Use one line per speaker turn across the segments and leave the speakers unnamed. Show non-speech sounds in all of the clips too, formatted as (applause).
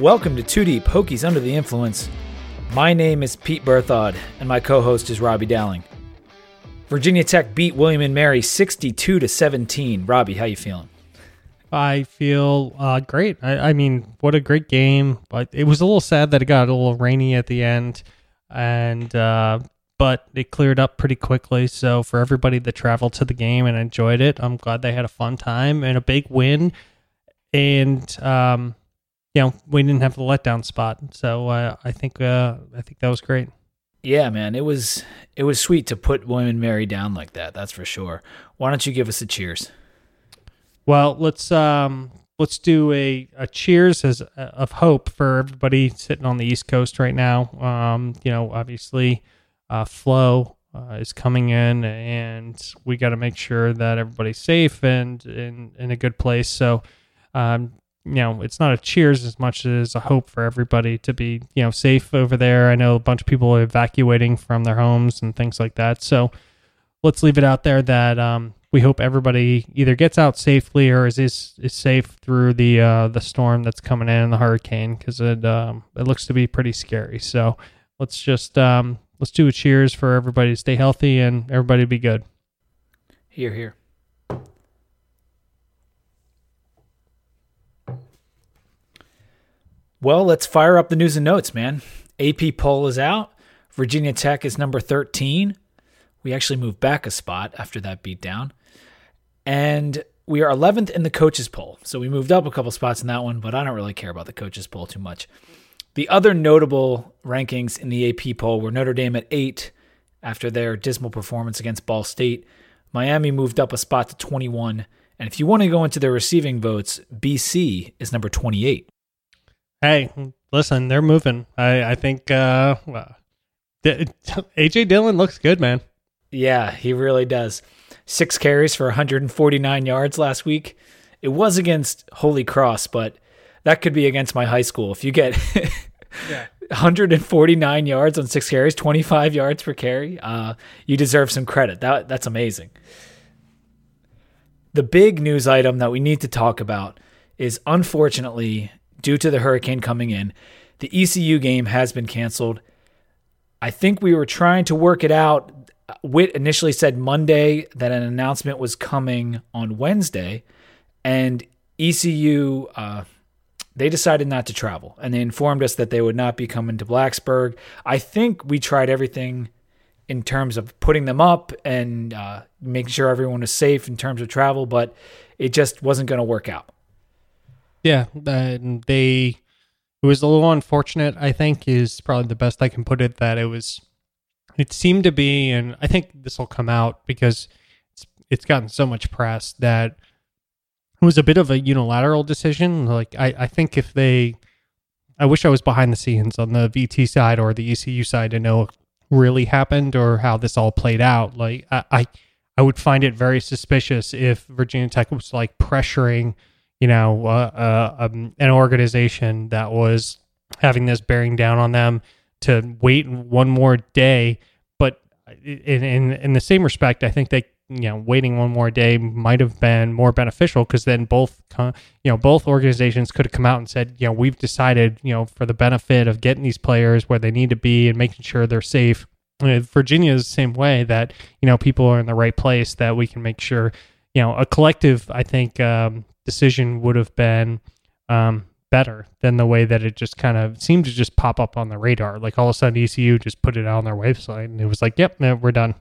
Welcome to 2D Hokies Under the Influence. My name is Pete Berthod, and my co-host is Robbie Dowling. Virginia Tech beat William and Mary 62 to 17. Robbie, how you feeling?
I feel uh, great. I, I, mean, what a great game! But it was a little sad that it got a little rainy at the end, and uh, but it cleared up pretty quickly. So for everybody that traveled to the game and enjoyed it, I'm glad they had a fun time and a big win. And um, you know, we didn't have the letdown spot. So uh, I think uh, I think that was great.
Yeah, man, it was it was sweet to put William and Mary down like that. That's for sure. Why don't you give us a cheers?
Well, let's um let's do a, a cheers as of hope for everybody sitting on the East Coast right now. Um, you know, obviously, uh, flow uh, is coming in, and we got to make sure that everybody's safe and in in a good place. So, um, you know, it's not a cheers as much as a hope for everybody to be you know safe over there. I know a bunch of people are evacuating from their homes and things like that. So, let's leave it out there that um, we hope everybody either gets out safely or is is, is safe through the uh, the storm that's coming in, and the hurricane, because it um, it looks to be pretty scary. So let's just um, let's do a cheers for everybody to stay healthy and everybody be good.
Here, here. Well, let's fire up the news and notes, man. AP poll is out. Virginia Tech is number 13. We actually moved back a spot after that beatdown. And we are 11th in the coaches poll. So we moved up a couple spots in that one, but I don't really care about the coaches poll too much. The other notable rankings in the AP poll were Notre Dame at 8 after their dismal performance against Ball State. Miami moved up a spot to 21. And if you want to go into their receiving votes, BC is number 28.
Hey, listen, they're moving. I, I think uh, AJ (laughs) Dillon looks good, man.
Yeah, he really does six carries for 149 yards last week. It was against Holy Cross, but that could be against my high school. If you get (laughs) yeah. 149 yards on six carries, 25 yards per carry, uh, you deserve some credit. That that's amazing. The big news item that we need to talk about is unfortunately, due to the hurricane coming in, the ECU game has been canceled. I think we were trying to work it out Whit initially said Monday that an announcement was coming on Wednesday, and ECU uh, they decided not to travel, and they informed us that they would not be coming to Blacksburg. I think we tried everything in terms of putting them up and uh, making sure everyone was safe in terms of travel, but it just wasn't going to work out.
Yeah, they it was a little unfortunate. I think is probably the best I can put it. That it was it seemed to be, and I think this will come out because it's, it's gotten so much press that it was a bit of a unilateral decision. Like I, I think if they, I wish I was behind the scenes on the VT side or the ECU side to know what really happened or how this all played out. Like I, I, I would find it very suspicious if Virginia Tech was like pressuring, you know, uh, uh, um, an organization that was having this bearing down on them to wait one more day. But in, in in the same respect, I think they you know waiting one more day might have been more beneficial because then both you know both organizations could have come out and said you know we've decided you know for the benefit of getting these players where they need to be and making sure they're safe. Virginia is the same way that you know people are in the right place that we can make sure you know a collective I think um, decision would have been um, better than the way that it just kind of seemed to just pop up on the radar. Like all of a sudden, ECU just put it out on their website, and it was like, "Yep, we're done."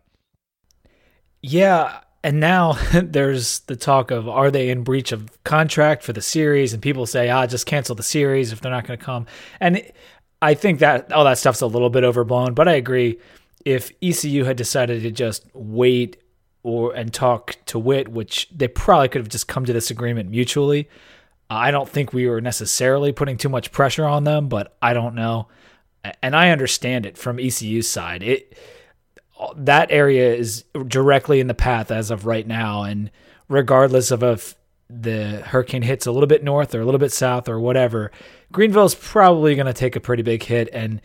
Yeah, and now (laughs) there's the talk of are they in breach of contract for the series, and people say, "Ah, just cancel the series if they're not going to come." And I think that all that stuff's a little bit overblown, but I agree. If ECU had decided to just wait or and talk to Whit, which they probably could have just come to this agreement mutually, I don't think we were necessarily putting too much pressure on them, but I don't know. And I understand it from ECU's side. It that area is directly in the path as of right now, and regardless of if the hurricane hits a little bit north or a little bit south or whatever, Greenville's probably going to take a pretty big hit. And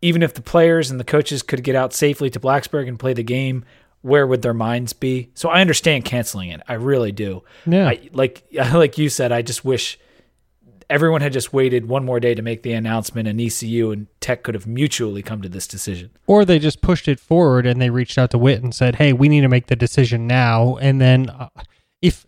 even if the players and the coaches could get out safely to Blacksburg and play the game, where would their minds be? So I understand canceling it. I really do.
Yeah.
I, like (laughs) like you said, I just wish everyone had just waited one more day to make the announcement, and ECU and Tech could have mutually come to this decision.
Or they just pushed it forward and they reached out to Whit and said, "Hey, we need to make the decision now." And then, uh, if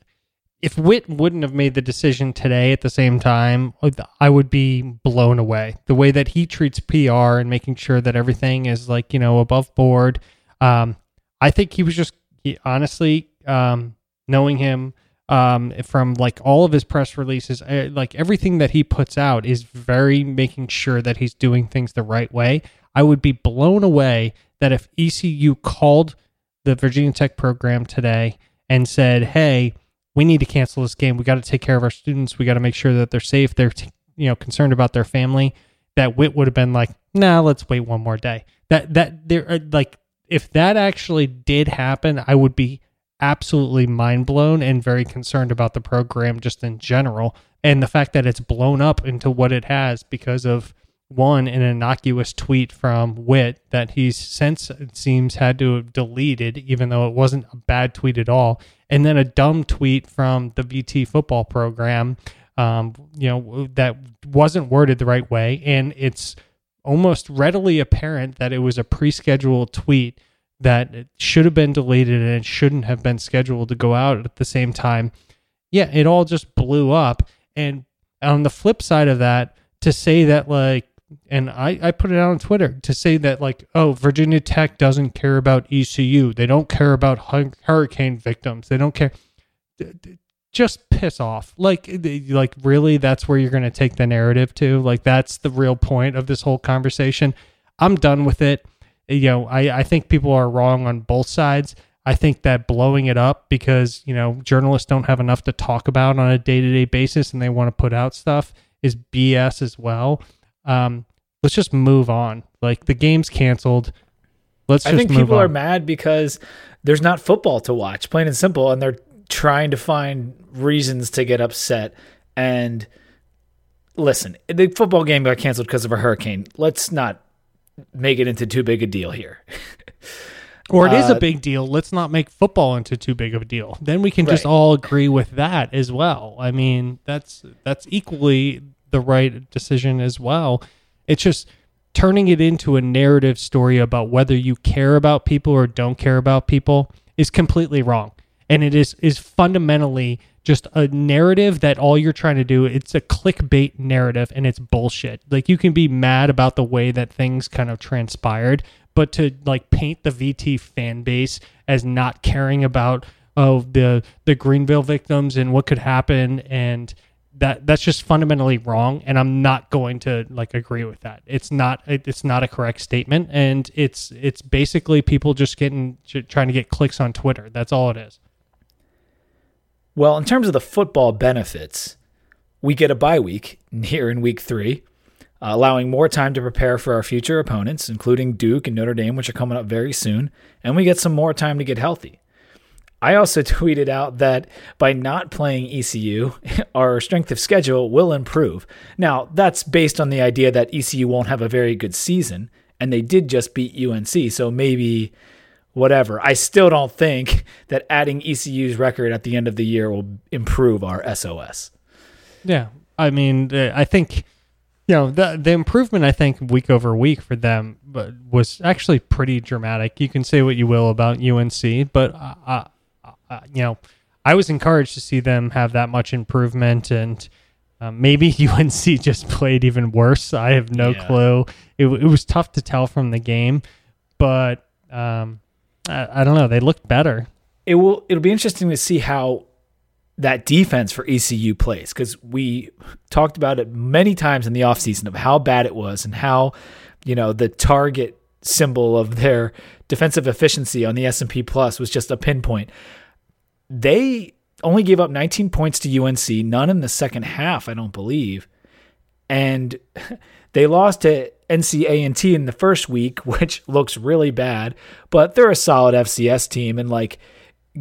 if Whit wouldn't have made the decision today at the same time, I would be blown away. The way that he treats PR and making sure that everything is like you know above board. Um, I think he was just he, honestly um, knowing him um, from like all of his press releases, uh, like everything that he puts out is very making sure that he's doing things the right way. I would be blown away that if ECU called the Virginia Tech program today and said, "Hey, we need to cancel this game. We got to take care of our students. We got to make sure that they're safe. They're t- you know concerned about their family." That Whit would have been like, "Nah, let's wait one more day." That that there uh, like if that actually did happen, I would be absolutely mind blown and very concerned about the program just in general. And the fact that it's blown up into what it has because of one, an innocuous tweet from Whit that he's since it seems had to have deleted, even though it wasn't a bad tweet at all. And then a dumb tweet from the VT football program, um, you know, that wasn't worded the right way. And it's almost readily apparent that it was a pre scheduled tweet that it should have been deleted and it shouldn't have been scheduled to go out at the same time. Yeah, it all just blew up. And on the flip side of that, to say that like and I, I put it out on Twitter to say that like oh Virginia Tech doesn't care about ECU they don't care about hurricane victims they don't care just piss off like eh, eh, like really that's where you're going to take the narrative to like that's the real point of this whole conversation I'm done with it eh, you know, I, I think people are wrong on both sides. I think that blowing it up because, you know, journalists don't have enough to talk about on a day to day basis and they want to put out stuff is BS as well. Um, let's just move on. Like the game's canceled. Let's I
think people
on.
are mad because there's not football to watch, plain and simple, and they're trying to find reasons to get upset. And listen, the football game got canceled because of a hurricane. Let's not make it into too big a deal here. (laughs)
or it uh, is a uh, big deal. Let's not make football into too big of a deal. Then we can right. just all agree with that as well. I mean, that's that's equally the right decision as well. It's just turning it into a narrative story about whether you care about people or don't care about people is completely wrong. And it is is fundamentally just a narrative that all you're trying to do it's a clickbait narrative and it's bullshit. Like you can be mad about the way that things kind of transpired but to like paint the vt fan base as not caring about oh the the greenville victims and what could happen and that that's just fundamentally wrong and i'm not going to like agree with that. It's not it's not a correct statement and it's it's basically people just getting trying to get clicks on twitter. That's all it is
well, in terms of the football benefits, we get a bye week here in week three, uh, allowing more time to prepare for our future opponents, including Duke and Notre Dame, which are coming up very soon, and we get some more time to get healthy. I also (laughs) tweeted out that by not playing ECU, (laughs) our strength of schedule will improve. Now, that's based on the idea that ECU won't have a very good season, and they did just beat UNC, so maybe whatever. I still don't think that adding ECU's record at the end of the year will improve our SOS.
Yeah. I mean, I think you know the the improvement I think week over week for them was actually pretty dramatic. You can say what you will about UNC, but uh, uh, uh, you know, I was encouraged to see them have that much improvement and uh, maybe (laughs) UNC just played even worse. I have no yeah. clue. It, it was tough to tell from the game, but um, I, I don't know. They looked better.
It will. It'll be interesting to see how that defense for ECU plays because we talked about it many times in the offseason of how bad it was and how you know the target symbol of their defensive efficiency on the S&P Plus was just a pinpoint. They only gave up 19 points to UNC, none in the second half, I don't believe. And (laughs) they lost to NCA&T in the first week, (laughs) which looks really bad, but they're a solid FCS team and like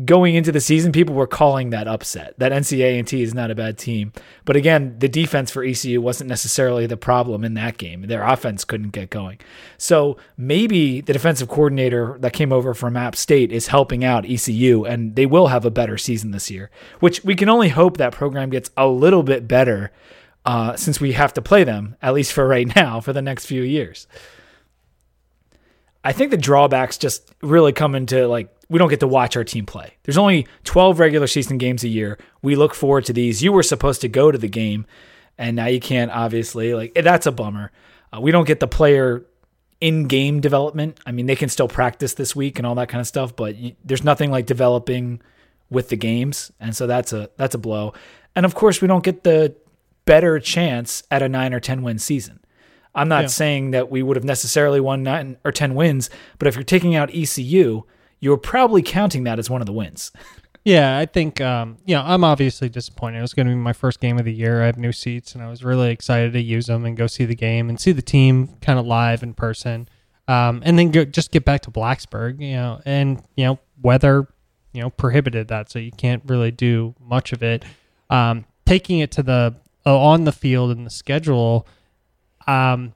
going into the season people were calling that upset. That NCA&T is not a bad team. But again, the defense for ECU wasn't necessarily the problem in that game. Their offense couldn't get going. So maybe the defensive coordinator that came over from App State is helping out ECU and they will have a better season this year, which we can only hope that program gets a little bit better uh, since we have to play them, at least for right now, for the next few years. I think the drawbacks just really come into like we don't get to watch our team play. There's only 12 regular season games a year. We look forward to these. You were supposed to go to the game, and now you can't. Obviously, like that's a bummer. Uh, we don't get the player in-game development. I mean, they can still practice this week and all that kind of stuff, but you, there's nothing like developing with the games, and so that's a that's a blow. And of course, we don't get the better chance at a nine or ten win season. I'm not yeah. saying that we would have necessarily won nine or 10 wins, but if you're taking out ECU, you're probably counting that as one of the wins.
Yeah, I think, um, you know, I'm obviously disappointed. It was going to be my first game of the year. I have new seats, and I was really excited to use them and go see the game and see the team kind of live in person. Um, and then go, just get back to Blacksburg, you know, and, you know, weather, you know, prohibited that. So you can't really do much of it. Um, taking it to the, on the field and the schedule, um,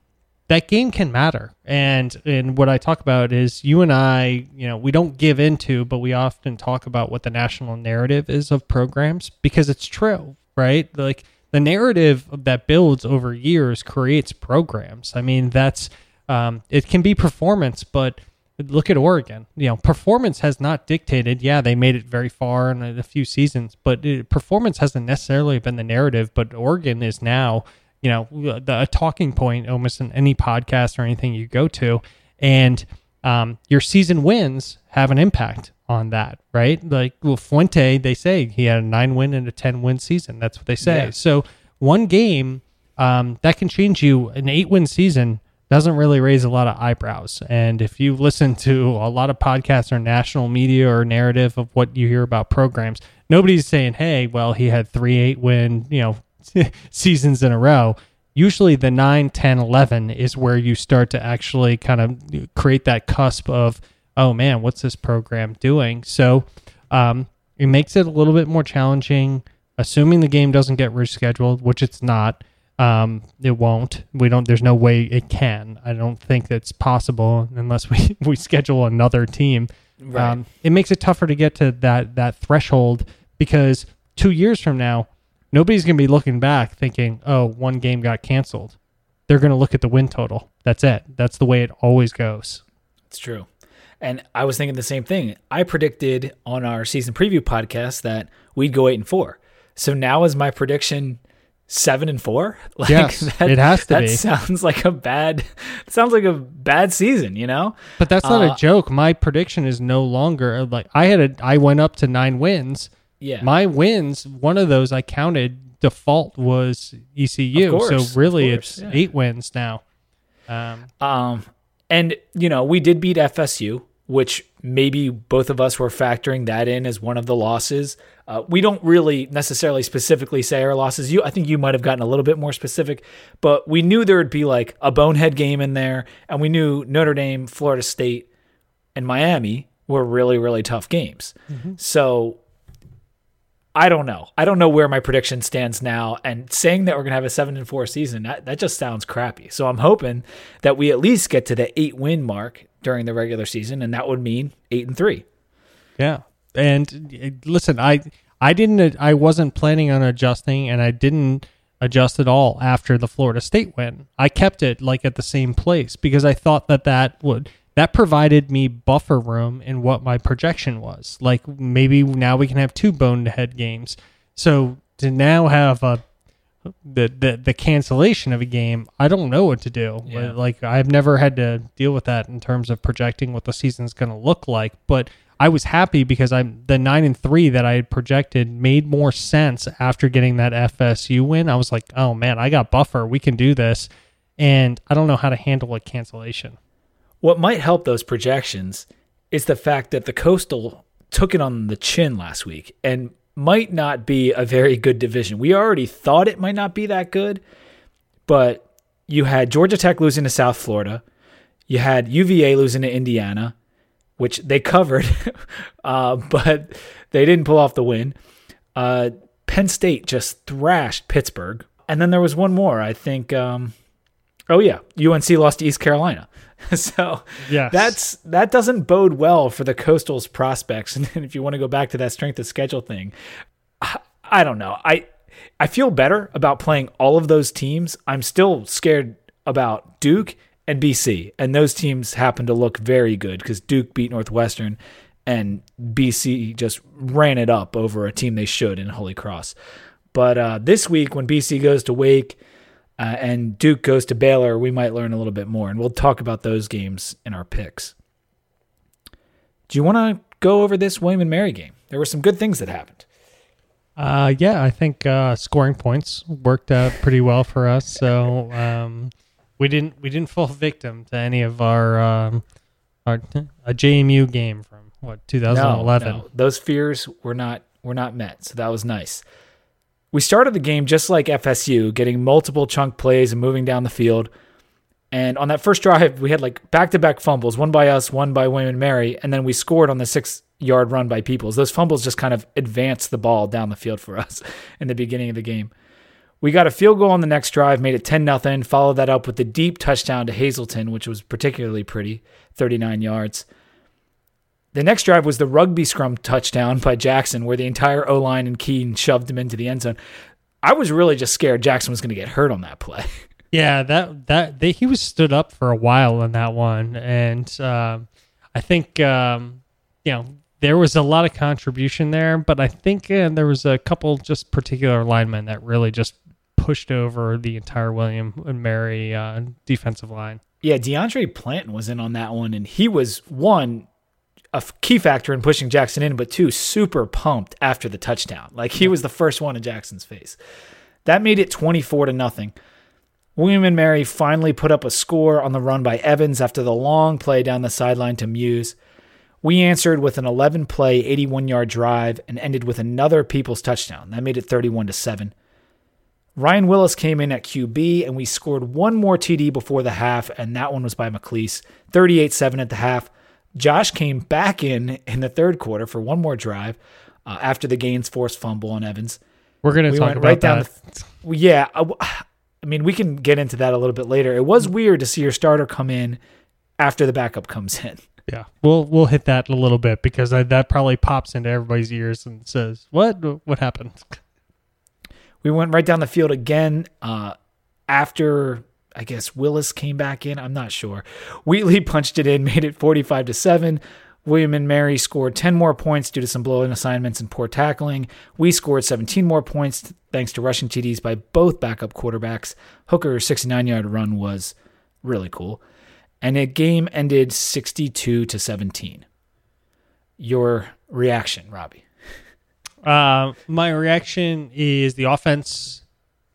that game can matter. And and what I talk about is you and I, you know, we don't give into, but we often talk about what the national narrative is of programs because it's true, right? Like the narrative that builds over years creates programs. I mean, that's um, it can be performance, but look at Oregon. You know, performance has not dictated. Yeah, they made it very far in a few seasons, but it, performance hasn't necessarily been the narrative. But Oregon is now you know the, a talking point almost in any podcast or anything you go to and um, your season wins have an impact on that right like well fuente they say he had a nine win and a 10 win season that's what they say yeah. so one game um, that can change you an eight win season doesn't really raise a lot of eyebrows. And if you listen to a lot of podcasts or national media or narrative of what you hear about programs nobody's saying hey well he had three eight win you know (laughs) seasons in a row. Usually the 9 10 11 is where you start to actually kind of create that cusp of oh man what's this program doing? So um, it makes it a little bit more challenging assuming the game doesn't get rescheduled which it's not um, it won't we don't there's no way it can i don't think that's possible unless we, (laughs) we schedule another team right. um, it makes it tougher to get to that that threshold because two years from now nobody's going to be looking back thinking, oh, one game got canceled. They're going to look at the win total. That's it. That's the way it always goes.
It's true. And I was thinking the same thing. I predicted on our season preview podcast that we'd go eight and four. So now is my prediction seven and four? (laughs)
Like yes, that, it has to
that
be.
sounds like a bad (laughs) sounds like a bad season, you know?
But that's not uh, a joke. My prediction is no longer like I had a I went up to nine wins
yeah.
My wins, one of those I counted default was ECU. Course, so really it's yeah. eight wins now.
Um, um, and you know, we did beat FSU, which maybe both of us were factoring that in as one of the losses. Uh, we don't really necessarily specifically say our losses. You, I think you might have gotten a little bit more specific, but we knew there would be like a bonehead game in there, and we knew Notre Dame, Florida State, and Miami were really, really tough games. Mm-hmm. So I don't know. I don't know where my prediction stands now. And saying that we're gonna have a seven and four season, that, that just sounds crappy. So I'm hoping that we at least get to the eight win mark during the regular season, and that would mean eight and three.
Yeah. And eh, listen, I I didn't I wasn't planning on adjusting and I didn't adjust at all after the Florida State win. I kept it like at the same place because I thought that that would that provided me buffer room in what my projection was. Like maybe now we can have two bonehead games. So to now have a the, the the cancellation of a game, I don't know what to do. Yeah. Like I've never had to deal with that in terms of projecting what the season's going to look like. But I was happy because I'm the nine and three that I had projected made more sense after getting that FSU win. I was like, oh man, I got buffer. We can do this. And I don't know how to handle a cancellation.
What might help those projections is the fact that the Coastal took it on the chin last week and might not be a very good division. We already thought it might not be that good, but you had Georgia Tech losing to South Florida. You had UVA losing to Indiana, which they covered, (laughs) uh, but they didn't pull off the win. Uh, Penn State just thrashed Pittsburgh. And then there was one more. I think, um, oh, yeah, UNC lost to East Carolina. (laughs) so yes. that's that doesn't bode well for the Coastal's prospects. (laughs) And if you want to go back to that strength of schedule thing, I, I don't know. I I feel better about playing all of those teams. I'm still scared about Duke and BC, and those teams happen to look very good because Duke beat Northwestern, and BC just ran it up over a team they should in Holy Cross. But uh, this week, when BC goes to Wake uh, and Duke goes to Baylor, we might learn a little bit more, and we'll talk about those games in our picks. Do you want to go over this William and Mary game? There were some good things that happened.
Uh, yeah, I think uh, scoring points worked out pretty well for us. So um, we didn't we didn't fall (laughs) victim to any of our um, our a JMU game from what 2011. No, no.
Those fears were not were not met. So that was nice. We started the game just like FSU, getting multiple chunk plays and moving down the field. And on that first drive, we had like back to back fumbles, one by us, one by William and Mary, and then we scored on the six yard run by Peoples. Those fumbles just kind of advanced the ball down the field for us (laughs) in the beginning of the game. We got a field goal on the next drive, made it 10 0, followed that up with the deep touchdown to Hazelton, which was particularly pretty, 39 yards. The next drive was the rugby scrum touchdown by Jackson, where the entire O line and Keene shoved him into the end zone. I was really just scared Jackson was going to get hurt on that play. (laughs)
Yeah, that that they, he was stood up for a while on that one, and um, I think um, you know there was a lot of contribution there, but I think uh, there was a couple just particular linemen that really just pushed over the entire William and Mary uh, defensive line.
Yeah, DeAndre Plantin was in on that one, and he was one a key factor in pushing Jackson in, but two super pumped after the touchdown. Like he was the first one in Jackson's face. That made it twenty four to nothing. William and Mary finally put up a score on the run by Evans after the long play down the sideline to Muse. We answered with an 11 play, 81 yard drive and ended with another People's touchdown. That made it 31 to 7. Ryan Willis came in at QB and we scored one more TD before the half, and that one was by McClease, 38 7 at the half. Josh came back in in the third quarter for one more drive uh, after the Gaines forced fumble on Evans.
We're going to
we
talk about right that.
Down the, yeah. I mean, we can get into that a little bit later. It was weird to see your starter come in after the backup comes in.
Yeah, we'll we'll hit that a little bit because I, that probably pops into everybody's ears and says, "What? What happened?"
We went right down the field again uh, after I guess Willis came back in. I'm not sure. Wheatley (laughs) punched it in, made it 45 to seven. William and Mary scored 10 more points due to some blow in assignments and poor tackling. We scored 17 more points thanks to rushing TDs by both backup quarterbacks. Hooker's 69 yard run was really cool. And the game ended 62 to 17. Your reaction, Robbie?
Uh, my reaction is the offense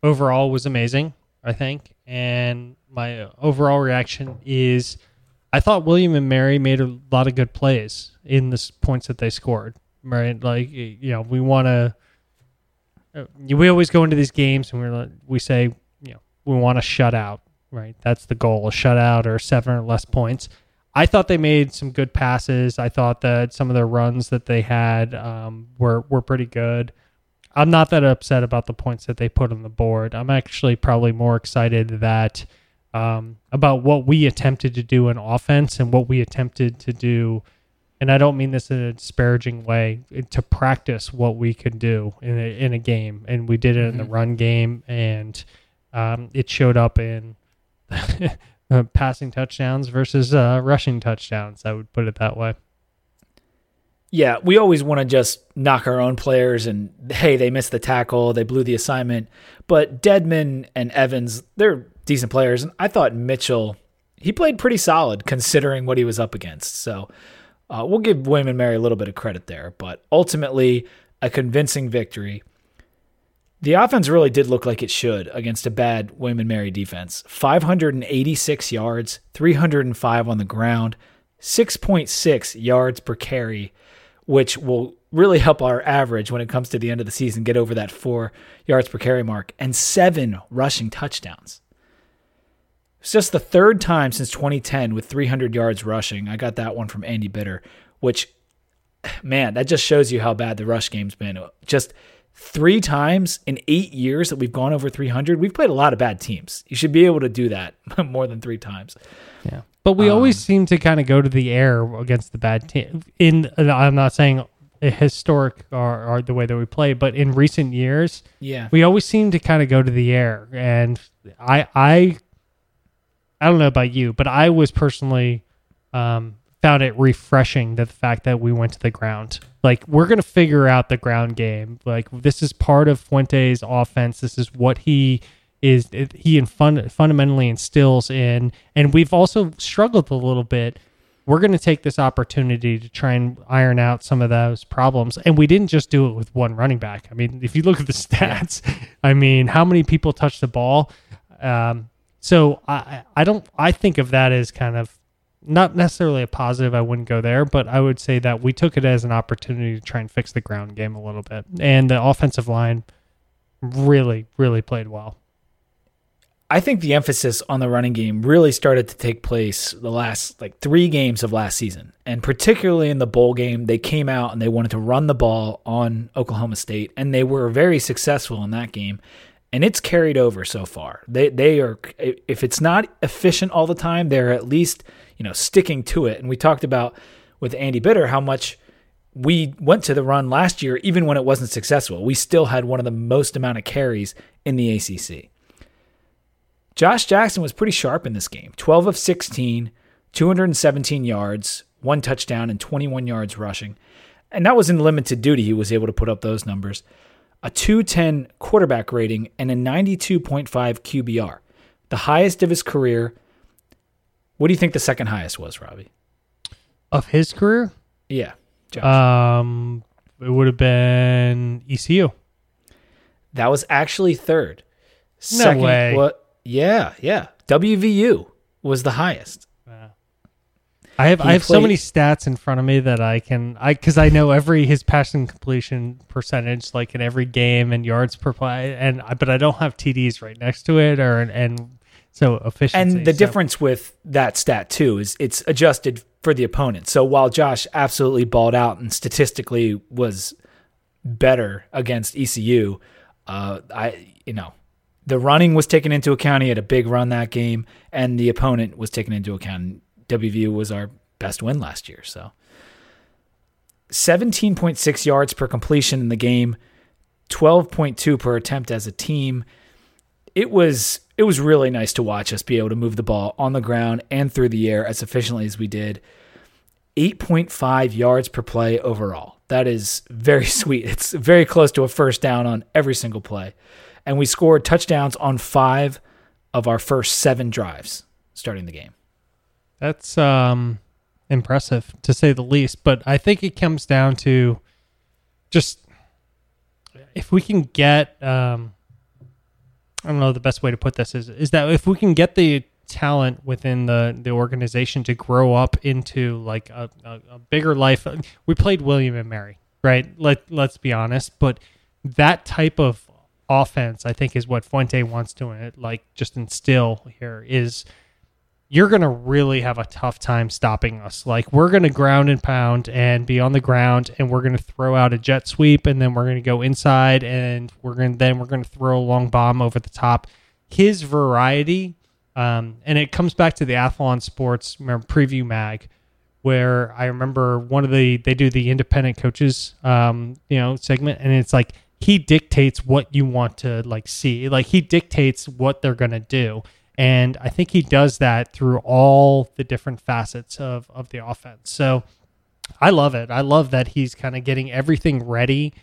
overall was amazing, I think. And my overall reaction is I thought William and Mary made a lot of good plays in the points that they scored. Right, like you know, we want to. Uh, we always go into these games and we're we say you know we want to shut out. Right, that's the goal: a shutout or seven or less points. I thought they made some good passes. I thought that some of their runs that they had um, were were pretty good. I'm not that upset about the points that they put on the board. I'm actually probably more excited that um, about what we attempted to do in offense and what we attempted to do. And I don't mean this in a disparaging way to practice what we could do in a, in a game. And we did it mm-hmm. in the mm-hmm. run game, and um, it showed up in (laughs) passing touchdowns versus uh, rushing touchdowns. I would put it that way.
Yeah, we always want to just knock our own players and hey, they missed the tackle, they blew the assignment. But Deadman and Evans, they're decent players. And I thought Mitchell, he played pretty solid considering what he was up against. So uh, we'll give William and Mary a little bit of credit there. But ultimately, a convincing victory. The offense really did look like it should against a bad and Mary defense. 586 yards, 305 on the ground, 6.6 yards per carry, which will really help our average when it comes to the end of the season get over that four yards per carry mark, and seven rushing touchdowns. It's just the third time since 2010 with 300 yards rushing. I got that one from Andy Bitter, which, man, that just shows you how bad the rush game's been. Just three times in eight years that we've gone over 300. We've played a lot of bad teams. You should be able to do that (laughs) more than three times.
Yeah. But we um, always seem to kind of go to the air against the bad team. In I'm not saying historic or, are the way that we play, but in recent years,
Yeah.
we always seem to kind of go to the air. And I, I, I don't know about you, but I was personally um, found it refreshing that the fact that we went to the ground. Like we're gonna figure out the ground game. Like this is part of Fuente's offense. This is what he is. He in fun, fundamentally instills in. And we've also struggled a little bit we're going to take this opportunity to try and iron out some of those problems. And we didn't just do it with one running back. I mean, if you look at the (laughs) stats, I mean, how many people touch the ball? Um, so I, I don't, I think of that as kind of not necessarily a positive. I wouldn't go there, but I would say that we took it as an opportunity to try and fix the ground game a little bit. And the offensive line really, really played well.
I think the emphasis on the running game really started to take place the last like three games of last season. And particularly in the bowl game, they came out and they wanted to run the ball on Oklahoma State, and they were very successful in that game. And it's carried over so far. They they are if it's not efficient all the time, they're at least, you know, sticking to it. And we talked about with Andy Bitter how much we went to the run last year, even when it wasn't successful. We still had one of the most amount of carries in the ACC. Josh Jackson was pretty sharp in this game 12 of 16, 217 yards, one touchdown, and 21 yards rushing. And that was in limited duty. He was able to put up those numbers. A 210 quarterback rating and a 92.5 QBR, the highest of his career. What do you think the second highest was, Robbie?
Of his career?
Yeah. Josh.
Um, it would have been ECU.
that was actually third.
No way.
What? Yeah, yeah. WVU was the highest.
I have
He
I have so many stats in front of me that I can I because I know every his passing completion percentage like in every game and yards per play and I- but I don't have TDs right next to it or and so efficiency
And the
so-
difference with that stat too is it's adjusted for the opponent. So while Josh absolutely balled out and statistically was better against ECU, uh, I you know the running was taken into account. He had a big run that game, and the opponent was taken into account. WVU was our best win last year. So 17.6 yards per completion in the game, 12.2 per attempt as a team it was it was really nice to watch us be able to move the ball on the ground and through the air as efficiently as we did. 8.5 yards per play overall. That is very (laughs) sweet. It's very close to a first down on every single play. And we scored touchdowns on 5 of our first 7 drives starting the game.
That's um impressive to say the least, but I think it comes down to just if we can get um I don't know the best way to put this is is that if we can get the talent within the the organization to grow up into like a, a, a bigger life we played William and Mary right? Let let's be honest but that type of offense I think is what Fuente wants to like just instill here is you're going to really have a tough time stopping us. Like we're going to ground and pound and be on the ground and we're going to throw out a jet sweep and then we're going to go inside and we're going to then we're going to throw a long bomb over the top. His variety um, and it comes back to the Athlon Sports preview mag where I remember one of the they do the independent coaches um, you know segment and it's like he dictates what you want to like see. Like he dictates what they're going to do. And I think he does that through all the different facets of, of the offense. So I love it. I love that he's kind of getting everything ready.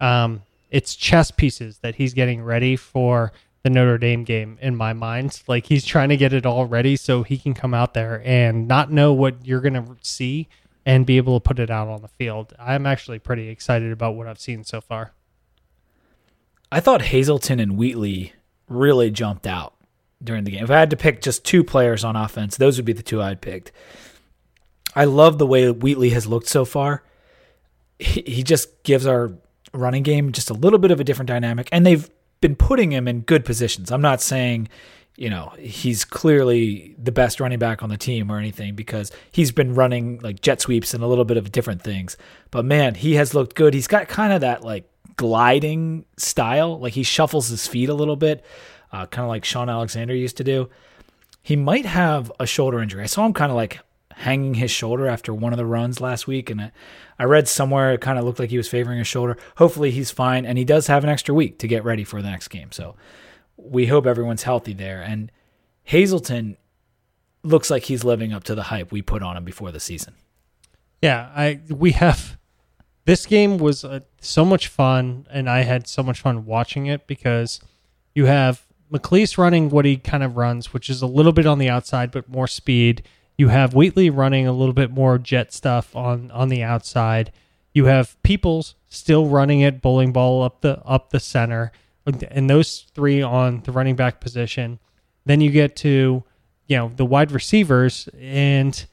Um, it's chess pieces that he's getting ready for the Notre Dame game in my mind. (laughs) Like he's trying to get it all ready so he can come out there and not know what you're going to see and be able to put it out on the field. I'm actually pretty excited about what I've seen so far.
I thought Hazelton and Wheatley really jumped out during the game. If I had to pick just two players on offense, those would be the two I'd picked. I love the way Wheatley has looked so far. He, he just gives our running game just a little bit of a different dynamic, and they've been putting him in good positions. I'm not saying, you know, he's clearly the best running back on the team or anything because he's been running like jet sweeps and a little bit of different things. But man, he has looked good. He's got kind of that like gliding style, like he shuffles his feet a little bit, uh, kind of like Shaun Alexander used to do. He might have a shoulder injury. I saw him kind of like hanging his shoulder after one of the runs last week, and I, I read somewhere it kind of looked like he was favoring his shoulder. Hopefully, he's fine, and he does have an extra week to get ready for the next game. So we hope everyone's healthy there. And Hazelton looks like he's living up to the hype we put on him before the season.
Yeah, I we have this game was uh, so much fun, and I had so much fun watching it because you have McClease running what he kind of runs, which is a little bit on the outside but more speed. You have Wheatley running a little bit more jet stuff on on the outside. You have Peoples still running it bowling ball up the up the center, and those three on the running back position. Then you get to you know the wide receivers and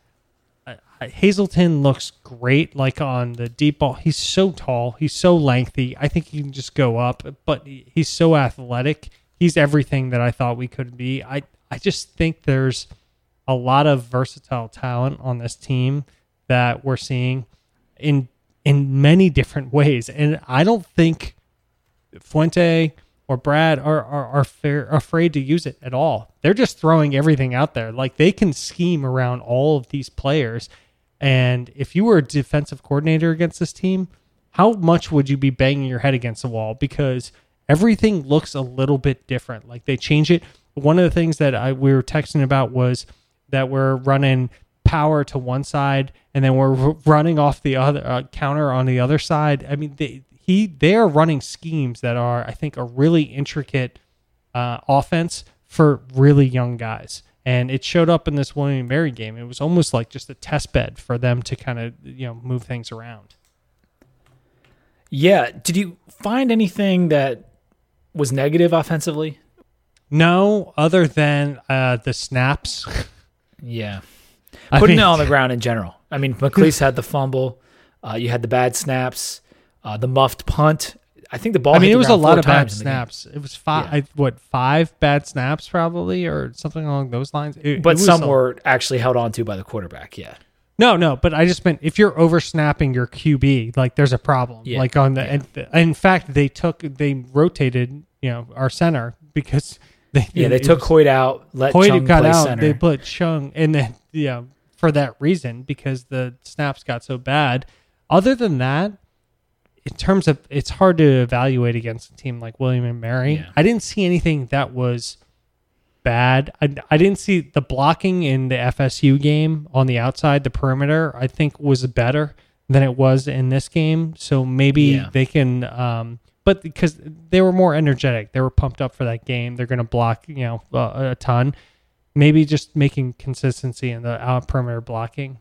uh, Hazelton looks great like on the deep ball. He's so tall, he's so lengthy. I think he can just go up, but he's so athletic. He's everything that I thought we could be. I I just think there's a lot of versatile talent on this team that we're seeing in in many different ways. And I don't think Fuente or Brad are are, are fair, afraid to use it at all. They're just throwing everything out there. Like they can scheme around all of these players. And if you were a defensive coordinator against this team, how much would you be banging your head against the wall? Because everything looks a little bit different. Like they change it. One of the things that I we were texting about was that we're running power to one side and then we're running off the other uh, counter on the other side. I mean, they he they are running schemes that are I think a really intricate uh, offense for really young guys. And it showed up in this William and Mary game. It was almost like just a test bed for them to kind of you know move things around.
Yeah. Did you find anything that was negative offensively?
No, other than uh, the snaps. (laughs)
yeah. Putting mean, it on the ground in general. I mean, McClease had the fumble. Uh, you had the bad snaps. Uh, the muffed punt. I think the ball. I mean,
it
was
a lot of
bad
snaps. It was five. Yeah. I, what five bad snaps probably, or something along those lines. It,
but it some a, were actually held onto by the quarterback. Yeah.
No, no, but I just meant if you're over snapping your QB, like there's a problem. Yeah. Like on the, yeah. and, in fact, they took they rotated, you know, our center because (laughs)
they yeah they took was, Hoyt out, let Hoyt Chung got out. Center.
They put Chung, and then yeah, for that reason because the snaps got so bad. Other than that, in terms of it's hard to evaluate against a team like William and Mary. Yeah. I didn't see anything that was bad. I, I didn't see the blocking in the FSU game on the outside, the perimeter, I think was better than it was in this game. So maybe yeah. they can, um, but because they were more energetic, they were pumped up for that game. They're going to block, you know, a ton. Maybe just making consistency in the out perimeter blocking.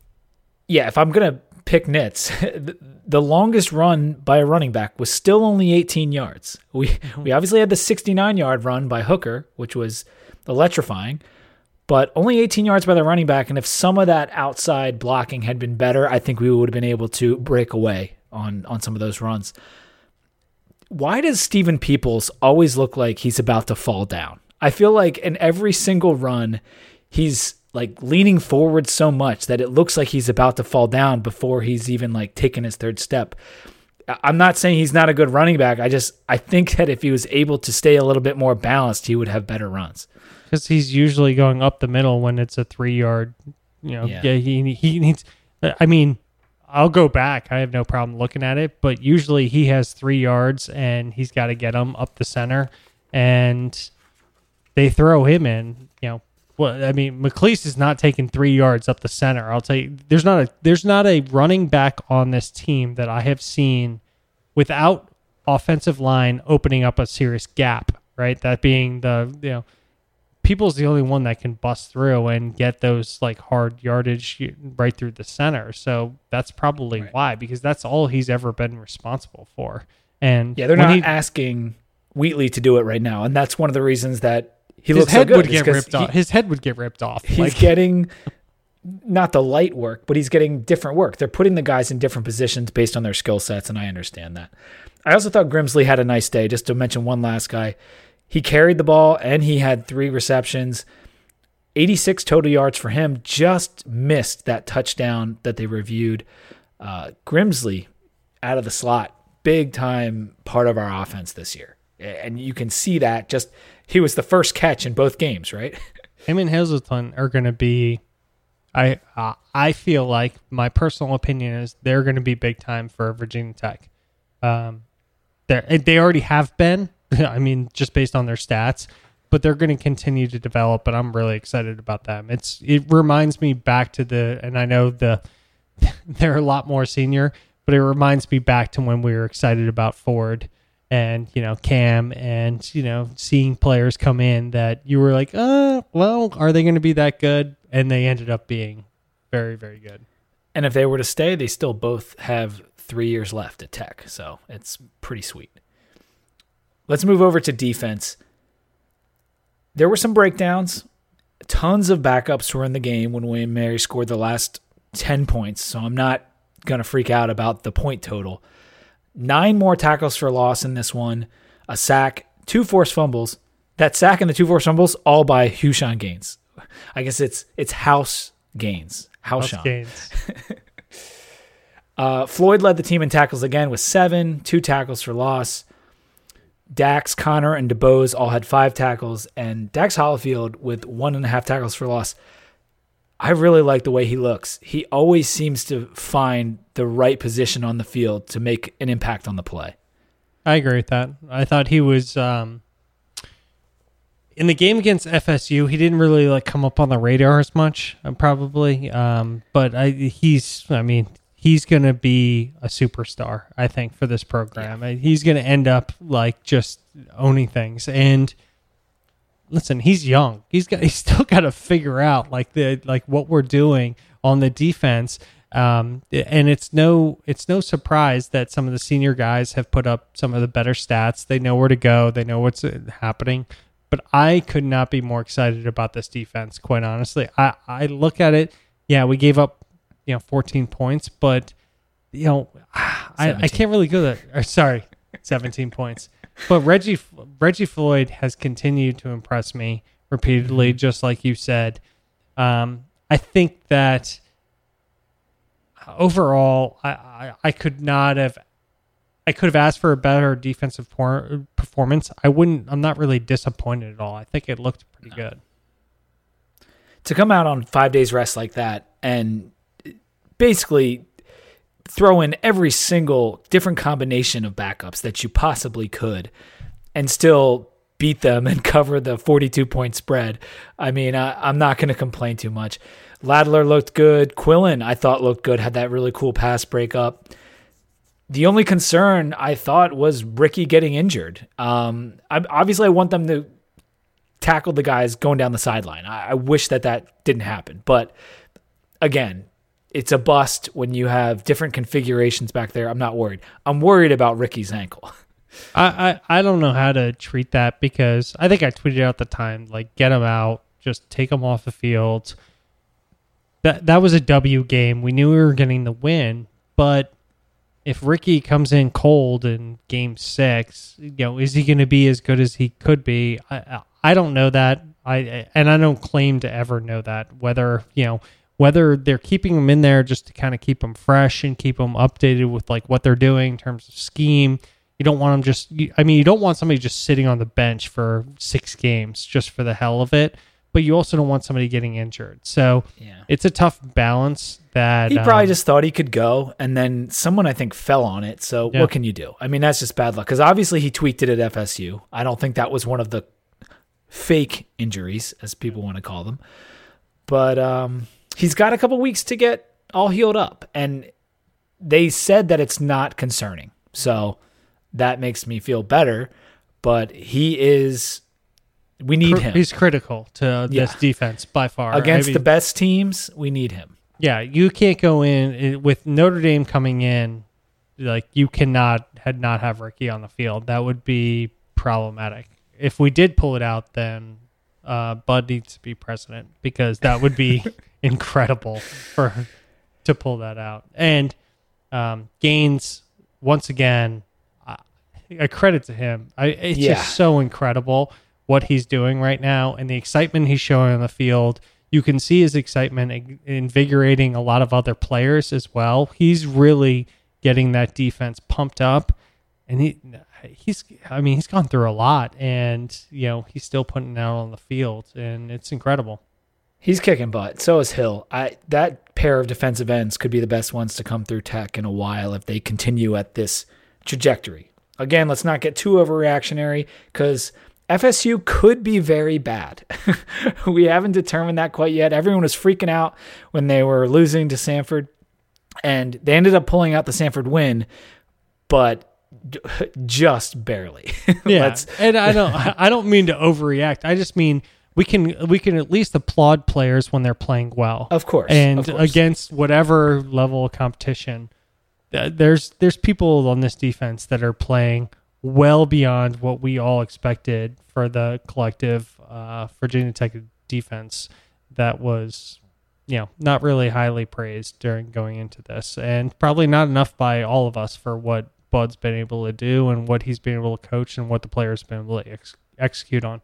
Yeah, if I'm gonna pick nits. (laughs) the longest run by a running back was still only 18 yards. We mm-hmm. we obviously had the 69 yard run by Hooker, which was electrifying, but only 18 yards by the running back. And if some of that outside blocking had been better, I think we would have been able to break away on on some of those runs. Why does Steven Peoples always look like he's about to fall down? I feel like in every single run, he's like leaning forward so much that it looks like he's about to fall down before he's even like taken his third step. I'm not saying he's not a good running back. I just I think that if he was able to stay a little bit more balanced, he would have better runs.
Because he's usually going up the middle when it's a three yard. You know, yeah. yeah, he he needs. I mean, I'll go back. I have no problem looking at it, but usually he has three yards and he's got to get them up the center, and they throw him in. You know, well, I mean, McClease is not taking three yards up the center. I'll tell you, there's not a there's not a running back on this team that I have seen without offensive line opening up a serious gap. Right, that being the you know, people's the only one that can bust through and get those like hard yardage right through the center. So that's probably right. why, because that's all he's ever been responsible for. And
yeah, they're not he, asking Wheatley to do it right now, and that's one of the reasons that he
his
looks
head
so
would get ripped he, off. His head would get ripped off.
He's like. getting not the light work, but he's getting different work. They're putting the guys in different positions based on their skill sets, and I understand that. I also thought Grimsley had a nice day. Just to mention one last guy, he carried the ball and he had three receptions. 86 total yards for him, just missed that touchdown that they reviewed. Uh, Grimsley out of the slot, big time part of our offense this year. And you can see that just he was the first catch in both games, right? (laughs)
Him and Hazelton are going to be I uh, I feel like my personal opinion is they're going to be big time for Virginia Tech. Um, they already have been. (laughs) I mean, just based on their stats, but they're going to continue to develop. And I'm really excited about them. It's it reminds me back to the, and I know the (laughs) they're a lot more senior, but it reminds me back to when we were excited about Ford and you know Cam and you know seeing players come in that you were like, uh, well, are they going to be that good? And they ended up being very, very good.
And if they were to stay, they still both have three years left at Tech, so it's pretty sweet. Let's move over to defense. There were some breakdowns. Tons of backups were in the game when William Mary scored the last 10 points, so I'm not going to freak out about the point total. Nine more tackles for loss in this one, a sack, two forced fumbles. That sack and the two forced fumbles all by Houshun Gaines. I guess it's it's House Gaines. House, House Gaines. (laughs) uh, Floyd led the team in tackles again with seven, two tackles for loss. Dax, Connor, and DeBose all had five tackles, and Dax Hollifield with one and a half tackles for loss. I really like the way he looks. He always seems to find the right position on the field to make an impact on the play.
I agree with that. I thought he was um, in the game against FSU. He didn't really like come up on the radar as much, uh, probably. Um, but I, he's, I mean, he's going to be a superstar. I think for this program, yeah. he's going to end up like just owning things and listen, he's young. He's got (laughs) he's still got to figure out like the like what we're doing on the defense. Um, and it's no it's no surprise that some of the senior guys have put up some of the better stats. They know where to go. They know what's uh, happening. But I could not be more excited about this defense. Quite honestly, I I look at it. Yeah, we gave up you know 14 points, but you know I, I can't really go that. Or, sorry, 17 points. But Reggie Reggie Floyd has continued to impress me repeatedly, mm-hmm. just like you said. Um, I think that overall, I, I, I, could not have. I could have asked for a better defensive por- performance. I wouldn't. I'm not really disappointed at all. I think it looked pretty no. good.
To come out on five days rest like that and basically throw in every single different combination of backups that you possibly could and still beat them and (laughs) cover the 42 point spread. I mean, I, am not going to complain too much. Ladler looked good. Quillen, I thought, looked good, had that really cool pass breakup. The only concern I thought was Ricky getting injured. Um, I, obviously, I want them to tackle the guys going down the sideline. I, I wish that that didn't happen. But again, it's a bust when you have different configurations back there. I'm not worried. I'm worried about Ricky's ankle. (laughs)
I, I, I don't know how to treat that because I think I tweeted out the time like get him out, just take him off the field. That that was a W game. We knew we were getting the win, but if Ricky comes in cold in game six, you know, is he going to be as good as he could be? I I don't know that. I and I don't claim to ever know that. Whether you know whether they're keeping them in there just to kind of keep them fresh and keep them updated with like what they're doing in terms of scheme. You don't want them just. I mean, you don't want somebody just sitting on the bench for six games just for the hell of it. But you also don't want somebody getting injured. So yeah. it's a tough balance. That
he probably um, just thought he could go, and then someone I think fell on it. So yeah. what can you do? I mean, that's just bad luck. Because obviously he tweaked it at FSU. I don't think that was one of the fake injuries, as people want to call them. But um, he's got a couple weeks to get all healed up. And they said that it's not concerning. So that makes me feel better. But he is, we need him.
He's critical to yeah. this defense by far.
Against I mean, the best teams, we need him.
Yeah, you can't go in with Notre Dame coming in. Like you cannot had not have Ricky on the field. That would be problematic. If we did pull it out, then uh, Bud needs to be president because that would be (laughs) incredible for to pull that out. And um, Gaines once again, a credit to him. I, it's yeah. just so incredible what he's doing right now and the excitement he's showing on the field. You can see his excitement invigorating a lot of other players as well. He's really getting that defense pumped up, and he he's I mean he's gone through a lot, and you know he's still putting it out on the field, and it's incredible.
He's kicking butt. So is Hill. I that pair of defensive ends could be the best ones to come through Tech in a while if they continue at this trajectory. Again, let's not get too overreactionary because FSU could be very bad. (laughs) we haven't determined that quite yet. Everyone was freaking out when they were losing to Samford, and they ended up pulling out the Samford win, but (laughs) just barely. (laughs)
yeah, and I don't I don't mean to overreact. I just mean we can we can at least applaud players when they're playing well.
Of course.
And
of course.
against whatever level of competition, there's there's people on this defense that are playing well beyond what we all expected for the collective uh, Virginia Tech defense that was you know not really highly praised during going into this and probably not enough by all of us for what Bud's been able to do and what he's been able to coach and what the players been able to ex- execute on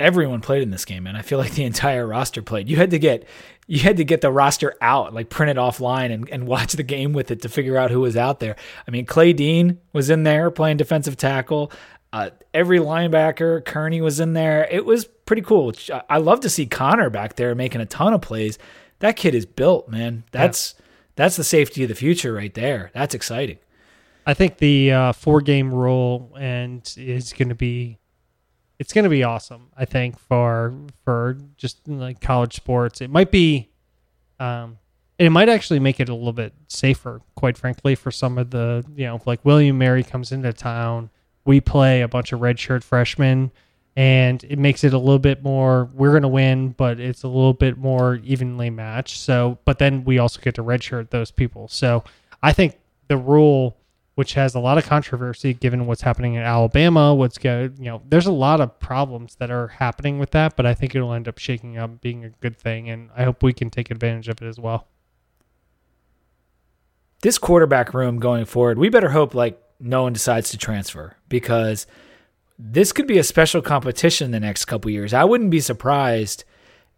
everyone played in this game, and I feel like the entire roster played. You had to get you had to get the roster out, like print it offline and, and watch the game with it to figure out who was out there. I mean, Clay Dean was in there playing defensive tackle. Uh, every linebacker, Kearney was in there. It was pretty cool. I love to see Connor back there making a ton of plays. That kid is built, man. That's yeah. that's the safety of the future right there. That's exciting.
I think the uh, four game rule and is going to be it's going to be awesome. I think for for just like college sports, it might be, um, it might actually make it a little bit safer. Quite frankly, for some of the you know like William Mary comes into town, we play a bunch of redshirt freshmen, and it makes it a little bit more. We're going to win, but it's a little bit more evenly matched. So, but then we also get to redshirt those people. So, I think the rule which has a lot of controversy given what's happening in Alabama. What's good, you know, there's a lot of problems that are happening with that, but I think it'll end up shaking up being a good thing, and I hope we can take advantage of it as well.
This quarterback room going forward, we better hope like no one decides to transfer because this could be a special competition the next couple years. I wouldn't be surprised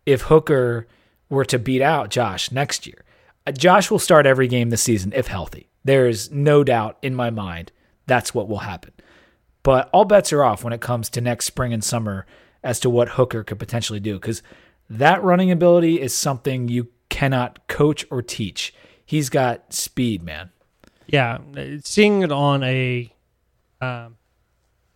if Hooker were to beat out Josh next year. Uh, Josh will start every game this season if healthy. There's no doubt in my mind that's what will happen. But all bets are off when it comes to next spring and summer as to what Hooker could potentially do because that running ability is something you cannot coach or teach. He's got speed, man.
Yeah, seeing it on a, um,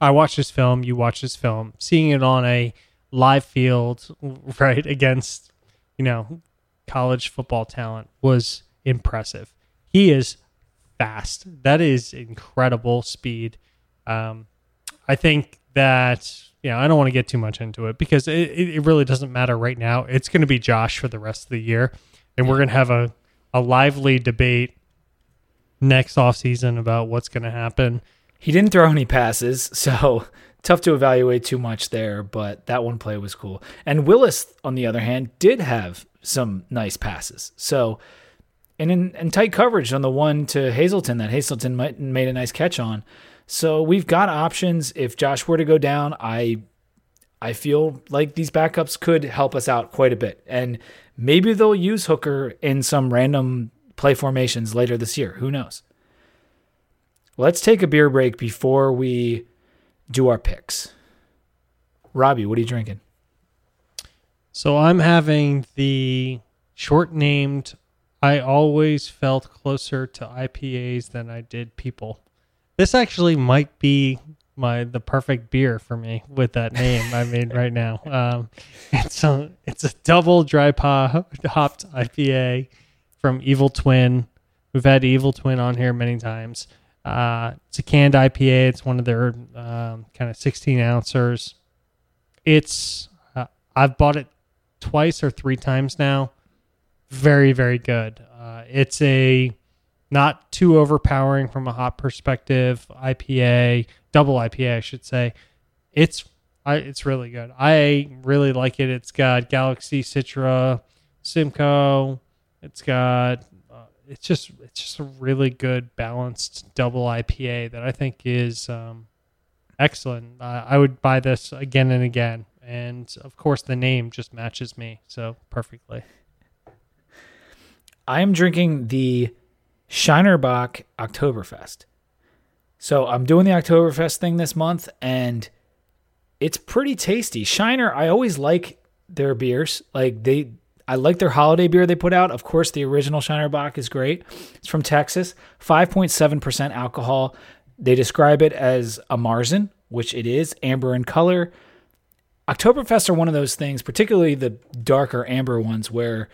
I watched this film. You watch this film. Seeing it on a live field, (laughs) right against, you know, college football talent was impressive. He is fast. That is incredible speed. Um, I think that you know I don't want to get too much into it because it, it really doesn't matter right now. It's going to be Josh for the rest of the year, and we're going to have a a lively debate next off season about what's going to happen.
He didn't throw any passes, (laughs) so tough to evaluate too much there, but that one play was cool. And Willis, on the other hand, did have some nice passes. So and in, tight coverage on the one to Hazelton that Hazelton might, made a nice catch on. So we've got options. If Josh were to go down, I I feel like these backups could help us out quite a bit. And maybe they'll use Hooker in some random play formations later this year. Who knows? Let's take a beer break before we do our picks. Robbie, what are you drinking?
So I'm having the short named I always felt closer to IPAs than I did people. This actually might be my the perfect beer for me with that name I made right now. (laughs) Um, it's a it's a double dry hop hopped IPA from Evil Twin. We've had Evil Twin on here many times. Uh, it's a canned IPA. It's one of their um, kind of 16 ouncers. It's uh, I've bought it twice or three times now very very good. Uh, it's a not too overpowering from a hop perspective. IPA, double IPA, I should say. It's I, it's really good. I really like it. It's got Galaxy Citra, Simcoe. It's got uh, it's just it's just a really good balanced double IPA that I think is um, excellent. Uh, I would buy this again and again, and of course the name just matches me so perfectly.
I am drinking the Shiner Bock Oktoberfest. So I'm doing the Oktoberfest thing this month, and it's pretty tasty. Shiner, I always like their beers. Like they I like their holiday beer they put out. Of course, the original Shiner Bock is great. It's from Texas, 5.7% alcohol. They describe it as a Marzen, which it is, amber in color. Oktoberfest are one of those things, particularly the darker amber ones, where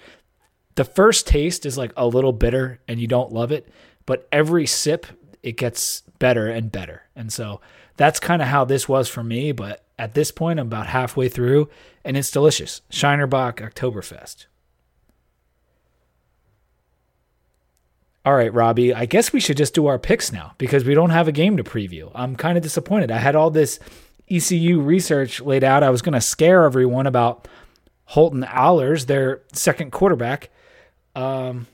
the first taste is like a little bitter and you don't love it, but every sip it gets better and better. And so that's kind of how this was for me. But at this point, I'm about halfway through and it's delicious. Shiner Bock Oktoberfest. All right, Robbie, I guess we should just do our picks now because we don't have a game to preview. I'm kind of disappointed. I had all this ECU research laid out. I was going to scare everyone about Holton Ahlers, their second quarterback. Um,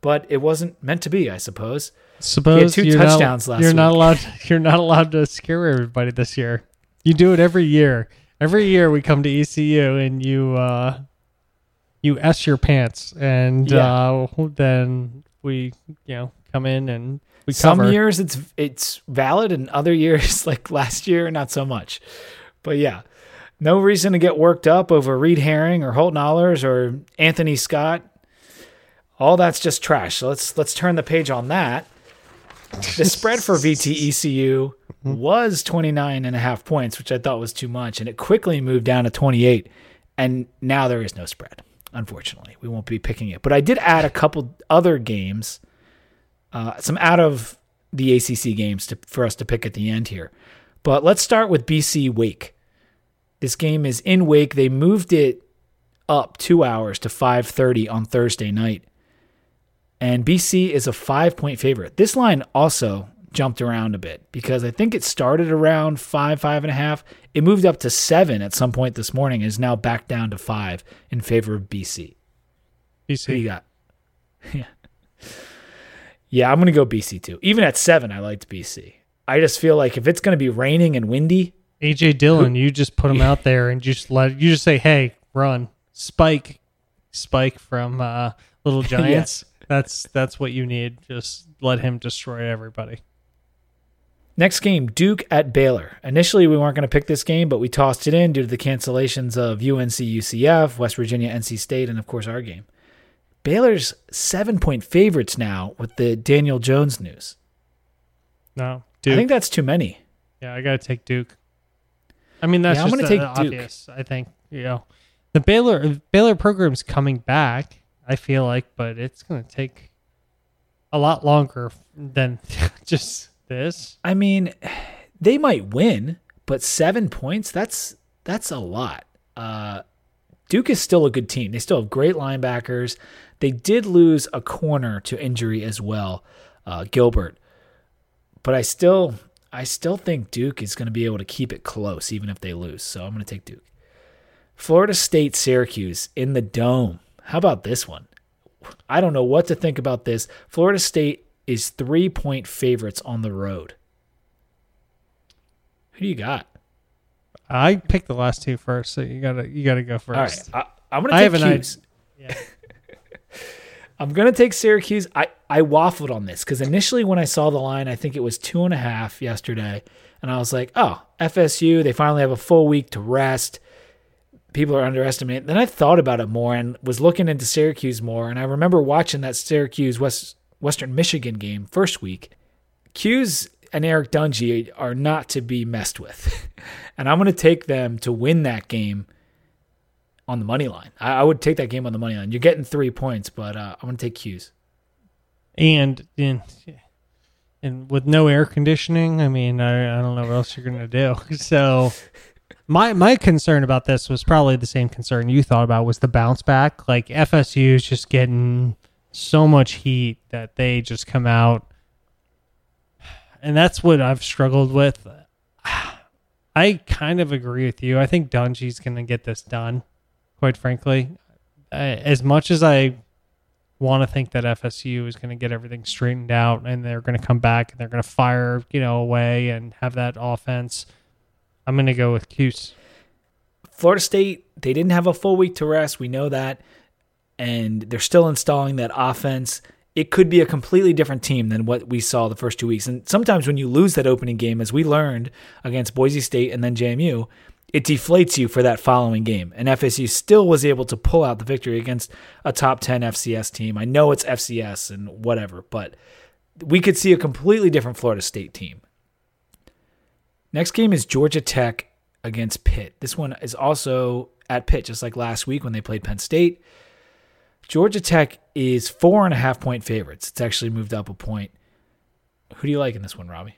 but it wasn't meant to be, I suppose.
Suppose
two
you're
touchdowns
not,
last
You're not allowed. (laughs) You're not allowed to scare everybody this year. You do it every year. Every year we come to ECU and you uh, you s your pants, and
Yeah.
uh, then we you know come in and we
Some
cover.
years it's it's valid, and other (laughs) years, like last year, not so much. But yeah, no reason to get worked up over Reed Herring or Holton Ahlers or Anthony Scott. All that's just trash. So let's let's turn the page on that. The spread for VTECU was 29 and a half points, which I thought was too much, and it quickly moved down to 28. And now there is no spread. Unfortunately, we won't be picking it. But I did add a couple other games uh, some out of the ACC games to, for us to pick at the end here. But let's start with BC Wake. This game is in Wake. They moved it up two hours to 5:30 on Thursday night, and BC is a five-point favorite. This line also jumped around a bit because I think it started around five, five and a half. It moved up to seven at some point this morning. and Is now back down to five in favor of BC. Who do you got? (laughs) Yeah. Yeah, I'm going to go BC too. Even at seven, I liked BC. I just feel like if it's going to be raining and windy,
AJ Dillon, you just put him out (laughs) there and just let you just say, "Hey, run, spike, spike from uh, Little (laughs) Giants." That's that's what you need. Just let him destroy everybody.
next game, Duke at Baylor. Initially, we weren't going to pick this game, but we tossed it in due to the cancellations of UNC, UCF, West Virginia, NC State, and of course our game. Baylor's seven point favorites now with the Daniel Jones news.
No,
I think that's too many.
yeah, I gotta take Duke. I mean, that's
Yeah, I'm
just
gonna
uh,
take Duke.
obvious. I think you know the Baylor Baylor program's coming back. I feel like, but it's gonna take a lot longer than (laughs) just this.
I mean, they might win, but seven points, that's that's a lot. Uh Duke is still a good team. They still have great linebackers. They did lose a corner to injury as well, uh, Gilbert. But I still I still think Duke is going to be able to keep it close even if they lose. So I'm going to take Duke. Florida State Syracuse in the dome. How about this one? I don't know what to think about this. Florida State is three point favorites on the road. Who do you got?
I picked the last two first, so you gotta you gotta go first.
All right, I, I'm going to
I
take
have an
Cuse.
Yeah. (laughs)
I'm to take Syracuse. I, I waffled on this because initially when I saw the line, I think it was two and a half yesterday. And I was like, oh, FSU, they finally have a full week to rest. People are underestimating. Then I thought about it more and was looking into Syracuse more. And I remember watching that Syracuse West, Western Michigan game first week. Cuse and Eric Dungey are not to be messed with. (laughs) and I'm going to take them to win that game on the money line. I, I would take that game on the money line. You're getting three points, but uh, I'm going to take Cuse.
and in and with no air conditioning, I mean, I, I don't know what else you're gonna do. (laughs) So my my concern about this was probably the same concern you thought about was the bounce back. Like FSU is just getting so much heat that they just come out, and that's what I've struggled with. I kind of agree with you. I think Dungey's gonna get this done. Quite frankly, as much as I want to think that FSU is going to get everything straightened out and they're going to come back and they're going to fire, you know, away and have that offense. I'm going to go with Cuse.
Florida State, they didn't have a full week to rest. We know that. And they're still installing that offense. It could be a completely different team than what we saw the first two weeks. And sometimes when you lose that opening game, as we learned against Boise State and then JMU, it deflates you for that following game. And FSU still was able to pull out the victory against a top 10 FCS team. I know it's FCS and whatever, but we could see a completely different Florida State team. Next game is Georgia Tech against Pitt. This one is also at Pitt, just like last week when they played Penn State. Georgia Tech is four and a half point favorites. It's actually moved up a point. Who do you like in this one, Robbie?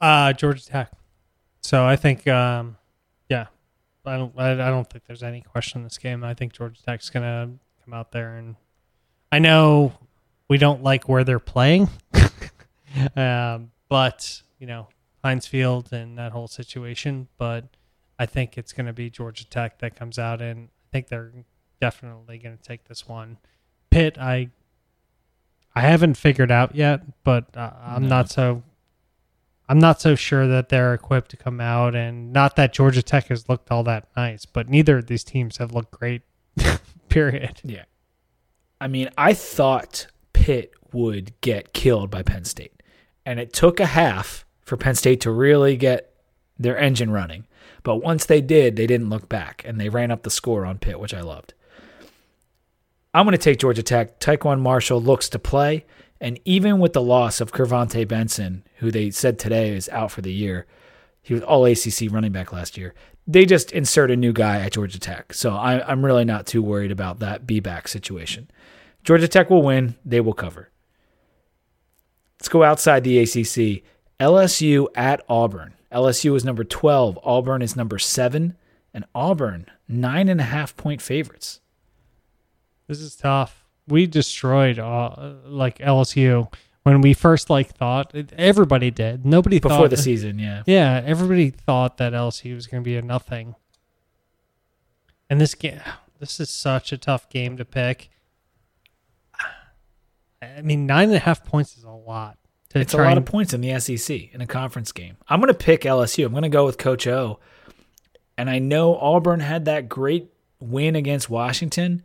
Uh, Georgia Tech. So I think, um, yeah, I don't, I, don't think there's any question in this game. I think Georgia Tech's gonna come out there, and I know we don't like where they're playing, (laughs) um, but you know Heinz Field and that whole situation. But I think it's gonna be Georgia Tech that comes out, and I think they're definitely gonna take this one. Pitt, I I haven't figured out yet, but uh, I'm
No.
not so I'm not so sure that they're equipped to come out, and not that Georgia Tech has looked all that nice, but neither of these teams have looked great. (laughs) period.
Yeah. I mean, I thought Pitt would get killed by Penn State. And it took a half for Penn State to really get their engine running. But once they did, they didn't look back and they ran up the score on Pitt, which I loved. I'm going to take Georgia Tech. TaQuon Marshall looks to play. And even with the loss of KirVonte Benson, who they said today is out for the year, he was all ACC running back last year. They just insert a new guy at Georgia Tech. So I, I'm really not too worried about that B-back situation. Georgia Tech will win. They will cover. Let's go outside the ACC. LSU at Auburn. LSU is number 12. Auburn is number seven. And Auburn, nine and a half point favorites.
This is tough. We destroyed uh, like LSU when we first like thought everybody did. Nobody
Before
thought
the season, yeah.
Yeah, everybody thought that LSU was going to be a nothing. And this game, this is such a tough game to pick. I mean, nine and a half points is a lot.
It's a lot
and-
of points in the SEC in a conference game. I'm going to pick LSU. I'm going to go with Coach O. And I know Auburn had that great win against Washington,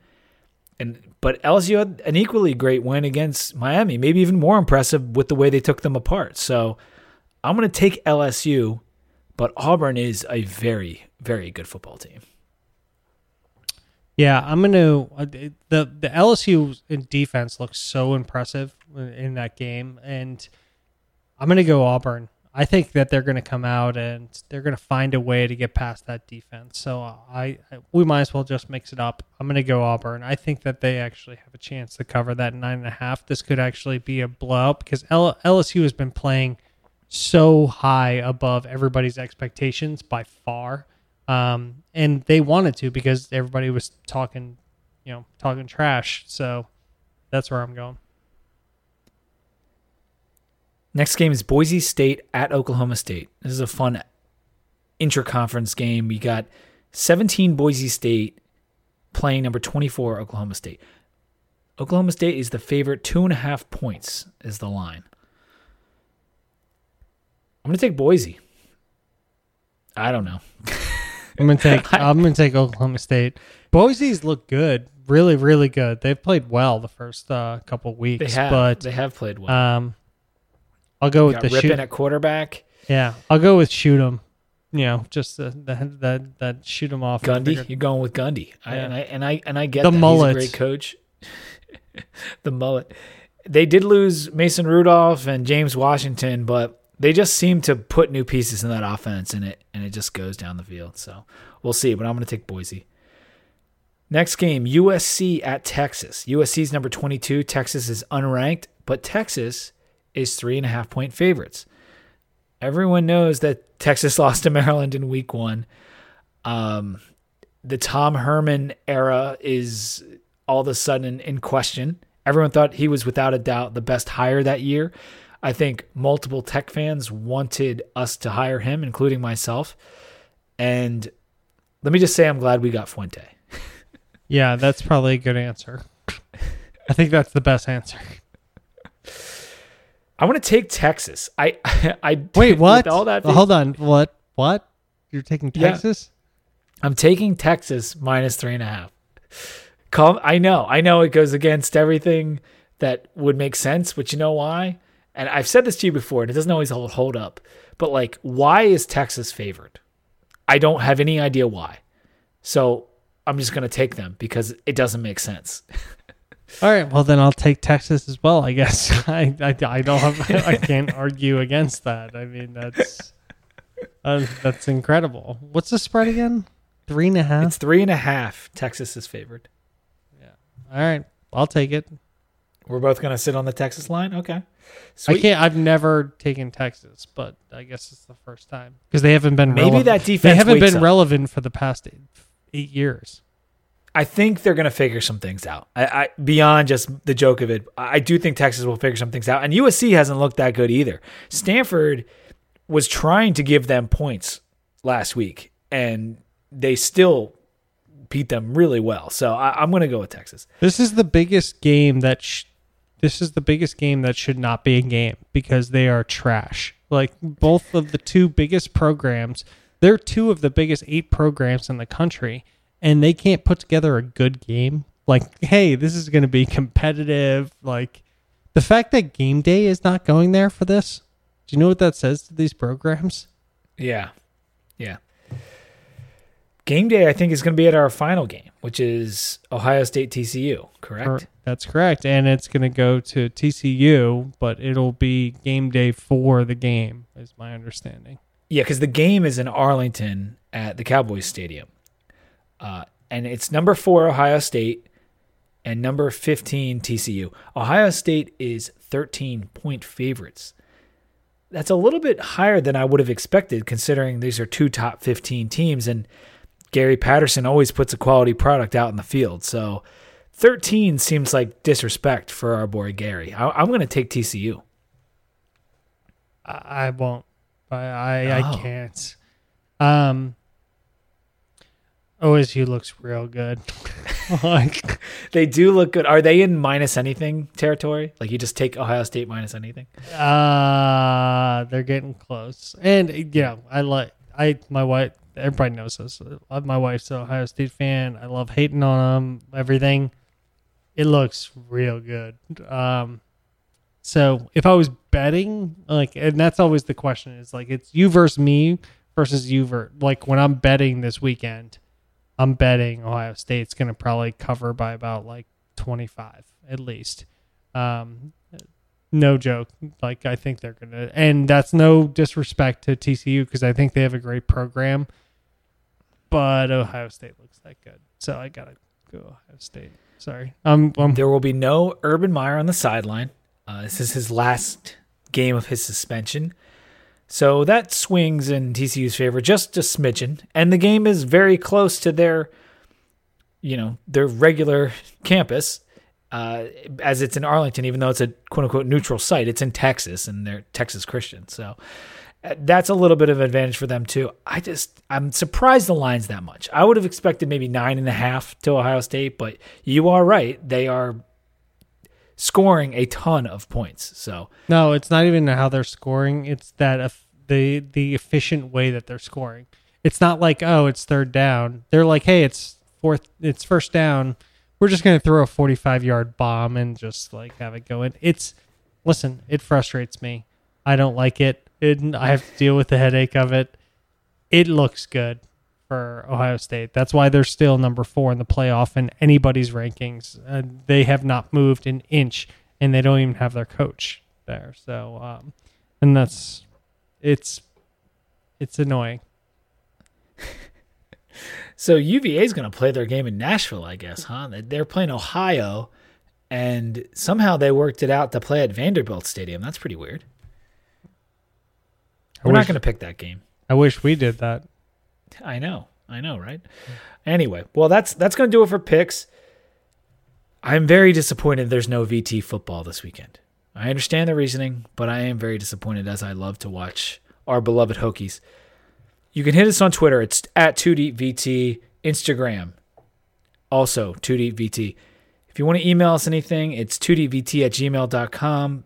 and but LSU had an equally great win against Miami, maybe even more impressive with the way they took them apart. So I'm going to take LSU, but Auburn is a very, very good football team.
Yeah, I'm gonna uh, the the LSU defense looks so impressive in that game, and I'm gonna go Auburn. I think that they're gonna come out and they're gonna find a way to get past that defense. So I, I we might as well just mix it up. I'm gonna go Auburn. I think that they actually have a chance to cover that nine and a half. This could actually be a blowout because LSU has been playing so high above everybody's expectations by far um, and they wanted to because everybody was talking, you know, talking trash. So that's where I'm going.
Next game is Boise State at Oklahoma State. This is a fun intra-conference game. We got 17 Boise State playing number 24 Oklahoma State. Oklahoma State is the favorite. Two and a half points is the line. I'm gonna take Boise. I don't know. (laughs)
I'm gonna take (laughs) I'm gonna take Oklahoma State. Boise's look good, really, really good. They've played well the first uh, couple weeks,
They have,
but
they have played well.
um, I'll go with
got
the
Rypien
shoot.
at quarterback.
Yeah, I'll go with shoot 'em. You know, just the the that that shoot 'em off.
Gundy, you're going with Gundy, I,
Yeah.
and I and I and I get
The
that.
mullet.
He's a great coach. (laughs) the mullet. They did lose Mason Rudolph and James Washington, but they just seem to put new pieces in that offense, and it and it just goes down the field. So we'll see. But I'm going to take Boise. Next game, USC at Texas. USC's number 22. Texas is unranked, but Texas is three and a half point favorites. Everyone knows that Texas (laughs) lost to Maryland in week one. Um, the Tom Herman era is all of a sudden in question. Everyone thought he was without a doubt the best hire that year. I think multiple Tech fans wanted us to hire him, including myself. And let me just say, I'm glad we got Fuente. (laughs)
Yeah, that's probably a good answer. (laughs) I think that's the best answer.
I want to take Texas. I, (laughs) I
Wait, what?
All that.
Hold on. What? What? You're taking
Yeah.
Texas?
I'm taking Texas minus three and a half. Call, I know, I know it goes against everything that would make sense, but you know why? And I've said this to you before, and it doesn't always hold, hold up. But like, why is Texas favored? I don't have any idea why. So I'm just going to take them because it doesn't make sense. (laughs)
All right, well then I'll take Texas as well. I guess (laughs) I I, I don't have I can't (laughs) argue against that. I mean that's uh, that's incredible. What's the spread again? Three and a half.
It's three and a half. Texas is favored. Yeah.
All right, I'll take it.
We're both going to sit on the Texas line. Okay.
I can't. I've never taken Texas, but I guess it's the first time because they haven't been
Maybe
relevant.
that defense.
they
haven't
been
up.
relevant for the past eight, eight years.
I think they're going to figure some things out. I, I beyond just the joke of it. I do think Texas will figure some things out, and USC hasn't looked that good either. Stanford was trying to give them points last week, and they still beat them really well. So I, I'm going to go with Texas.
This is the biggest game that. Sh- this is the biggest game that should not be a game because they are trash. Like both of the two biggest programs, they're two of the biggest eight programs in the country, and they can't put together a good game. Like, hey, this is going to be (laughs) competitive. Like, the fact that game day is not going there for this, do you know what that says to these programs?
Yeah, yeah. Game day, I think, is going to be at our final game, which is Ohio State TCU. Correct.
Or- that's correct. And it's going to go to TCU, but it'll be game day for the game, is my understanding.
Yeah, because the game is in Arlington at the Cowboys Stadium. Uh, and it's number four, Ohio State, and number 15, TCU. Ohio State is 13 point favorites. That's a little bit higher than I would have expected, considering these are two top 15 teams. And Gary Patterson always puts a quality product out in the field. So 13 seems like disrespect for our boy Gary. I, I'm going to take TCU.
I, I won't. I I,
Oh.
I can't. Um, OSU looks real good. (laughs) like,
They do look good. Are they in minus anything territory? Like you just take Ohio State minus anything?
uh, they're getting close. And yeah, I like I my wife. Everybody knows this. Uh, My wife's an Ohio State fan. I love hating on them. Everything. It looks real good. Um, so if I was betting, like, and that's always the question is like, it's you versus me versus you ver like when I'm betting this weekend, I'm betting Ohio State's going to probably cover by about like 25 at least. Um, no joke. Like I think they're going to, and that's no disrespect to TCU because I think they have a great program, but Ohio State looks that good. So I got to go Ohio State. Sorry. Um, um
There will be no Urban Meyer on the sideline. Uh, this is his last game of his suspension. So that swings in TCU's favor just a smidgen. And the game is very close to their, you know, their regular campus. Uh, as it's in Arlington, even though it's a quote unquote neutral site, it's in Texas and they're Texas Christian. So that's a little bit of advantage for them too. I just I'm surprised the line's that much. I would have expected maybe nine and a half to Ohio State, but you are right. They are scoring a ton of points. So
No, it's not even how they're scoring. It's that the the efficient way that they're scoring. It's not like oh, it's third down. They're like, hey, it's fourth, it's first down. We're just gonna throw a forty-five yard bomb and just like have it go in. It's listen, it frustrates me. I don't like it. I have to deal with the headache of it. It looks good for Ohio State. That's why they're still number four in the playoff in anybody's rankings. Uh, they have not moved an inch, and they don't even have their coach there. So, um, and that's it's it's annoying. (laughs)
so UVA is going to play their game in Nashville, I guess, huh? They're playing Ohio, and somehow they worked it out to play at Vanderbilt Stadium. That's pretty weird. We're not going to pick that game.
I wish we did that.
I know, I know, right? Anyway, well, that's that's going to do it for picks. I'm very disappointed there's no VT football this weekend. I understand the reasoning, but I am very disappointed as I love to watch our beloved Hokies. You can hit us on Twitter. It's at 2DVT, Instagram, also 2DVT. If you want to email us anything, it's 2DVT at gmail.com.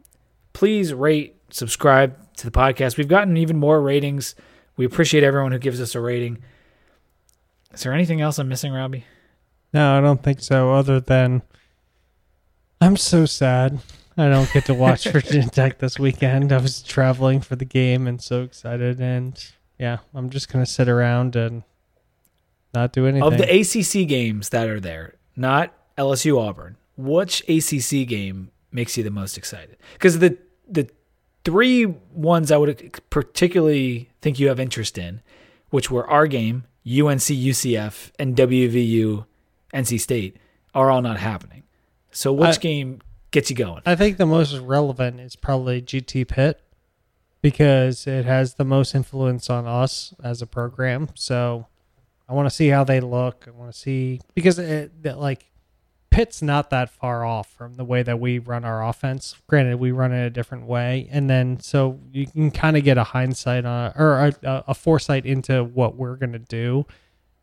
Please rate, subscribe to the podcast. We've gotten even more ratings. We appreciate everyone who gives us a rating. Is there anything else I'm missing, Robbie?
No, I don't think so. Other than I'm so sad. I don't get to watch (laughs) Virginia Tech this weekend. I was traveling for the game and so excited, and yeah, I'm just gonna sit around and not do anything.
Of the ACC games that are there, not LSU Auburn, which ACC game makes you the most excited? Because the the three ones I would particularly think you have interest in, which were our game, UNC UCF, and WVU NC State, are all not happening. So which I, game gets you going?
I think the most relevant is probably GT Pitt because it has the most influence on us as a program. So I want to see how they look. I want to see because it, like Pitt's not that far off from the way that we run our offense. Granted, we run it a different way, and then so you can kind of get a hindsight on or a, a foresight into what we're gonna do,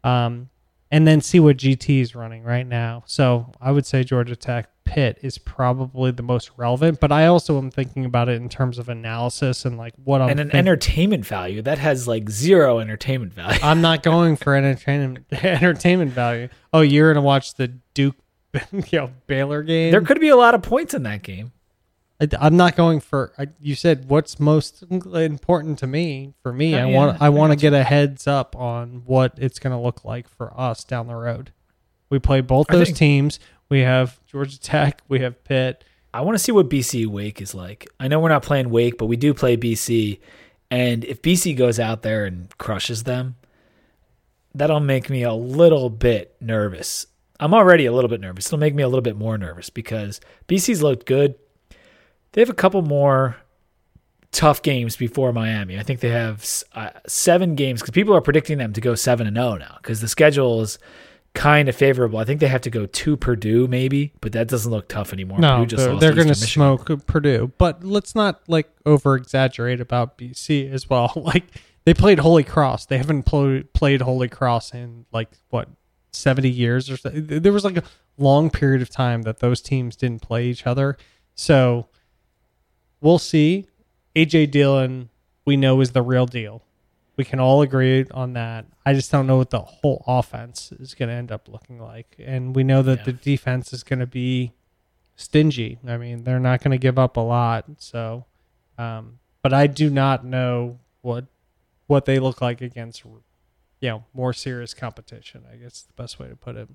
um, and then see what GT is running right now. So I would say Georgia Tech Pitt is probably the most relevant, but I also am thinking about it in terms of analysis and like what I'm
and an think- entertainment value that has like zero entertainment value.
I'm not going for entertainment (laughs) entertainment value. Oh, you're gonna watch the Duke, (laughs) you know, Baylor game.
There could be a lot of points in that game.
I, am not going for. I, you said what's most important to me. For me, oh, I want I want to get a heads up on what it's going to look like for us down the road. We play both those think, teams. We have Georgia Tech. We have Pitt.
I want to see what BC Wake is like. I know we're not playing Wake, but we do play BC. And if BC goes out there and crushes them, that'll make me a little bit nervous. I'm already a little bit nervous. It'll make me a little bit more nervous because BC's looked good. They have a couple more tough games before Miami. I think they have uh, seven games because people are predicting them to go seven and zero oh now because the schedule is kind of favorable. I think they have to go to Purdue maybe, but that doesn't look tough anymore.
No, they're, they're going to smoke Purdue. But let's not like over exaggerate about BC as well. (laughs) Like they played Holy Cross. They haven't pl- played Holy Cross in like what 70 years or so. There was like a long period of time that those teams didn't play each other. So we'll see. AJ Dillon, we know is the real deal. We can all agree on that. I just don't know what the whole offense is going to end up looking like. And we know that yeah. the defense is going to be stingy. I mean, they're not going to give up a lot. So, um, but I do not know what what they look like against, you know, more serious competition. I guess the best way to put it.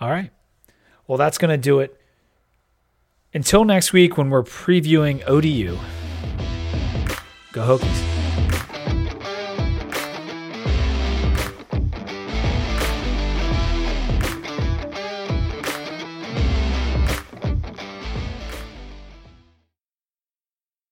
All right. Well, that's going to do it. Until next week when we're previewing ODU. Go Hokies.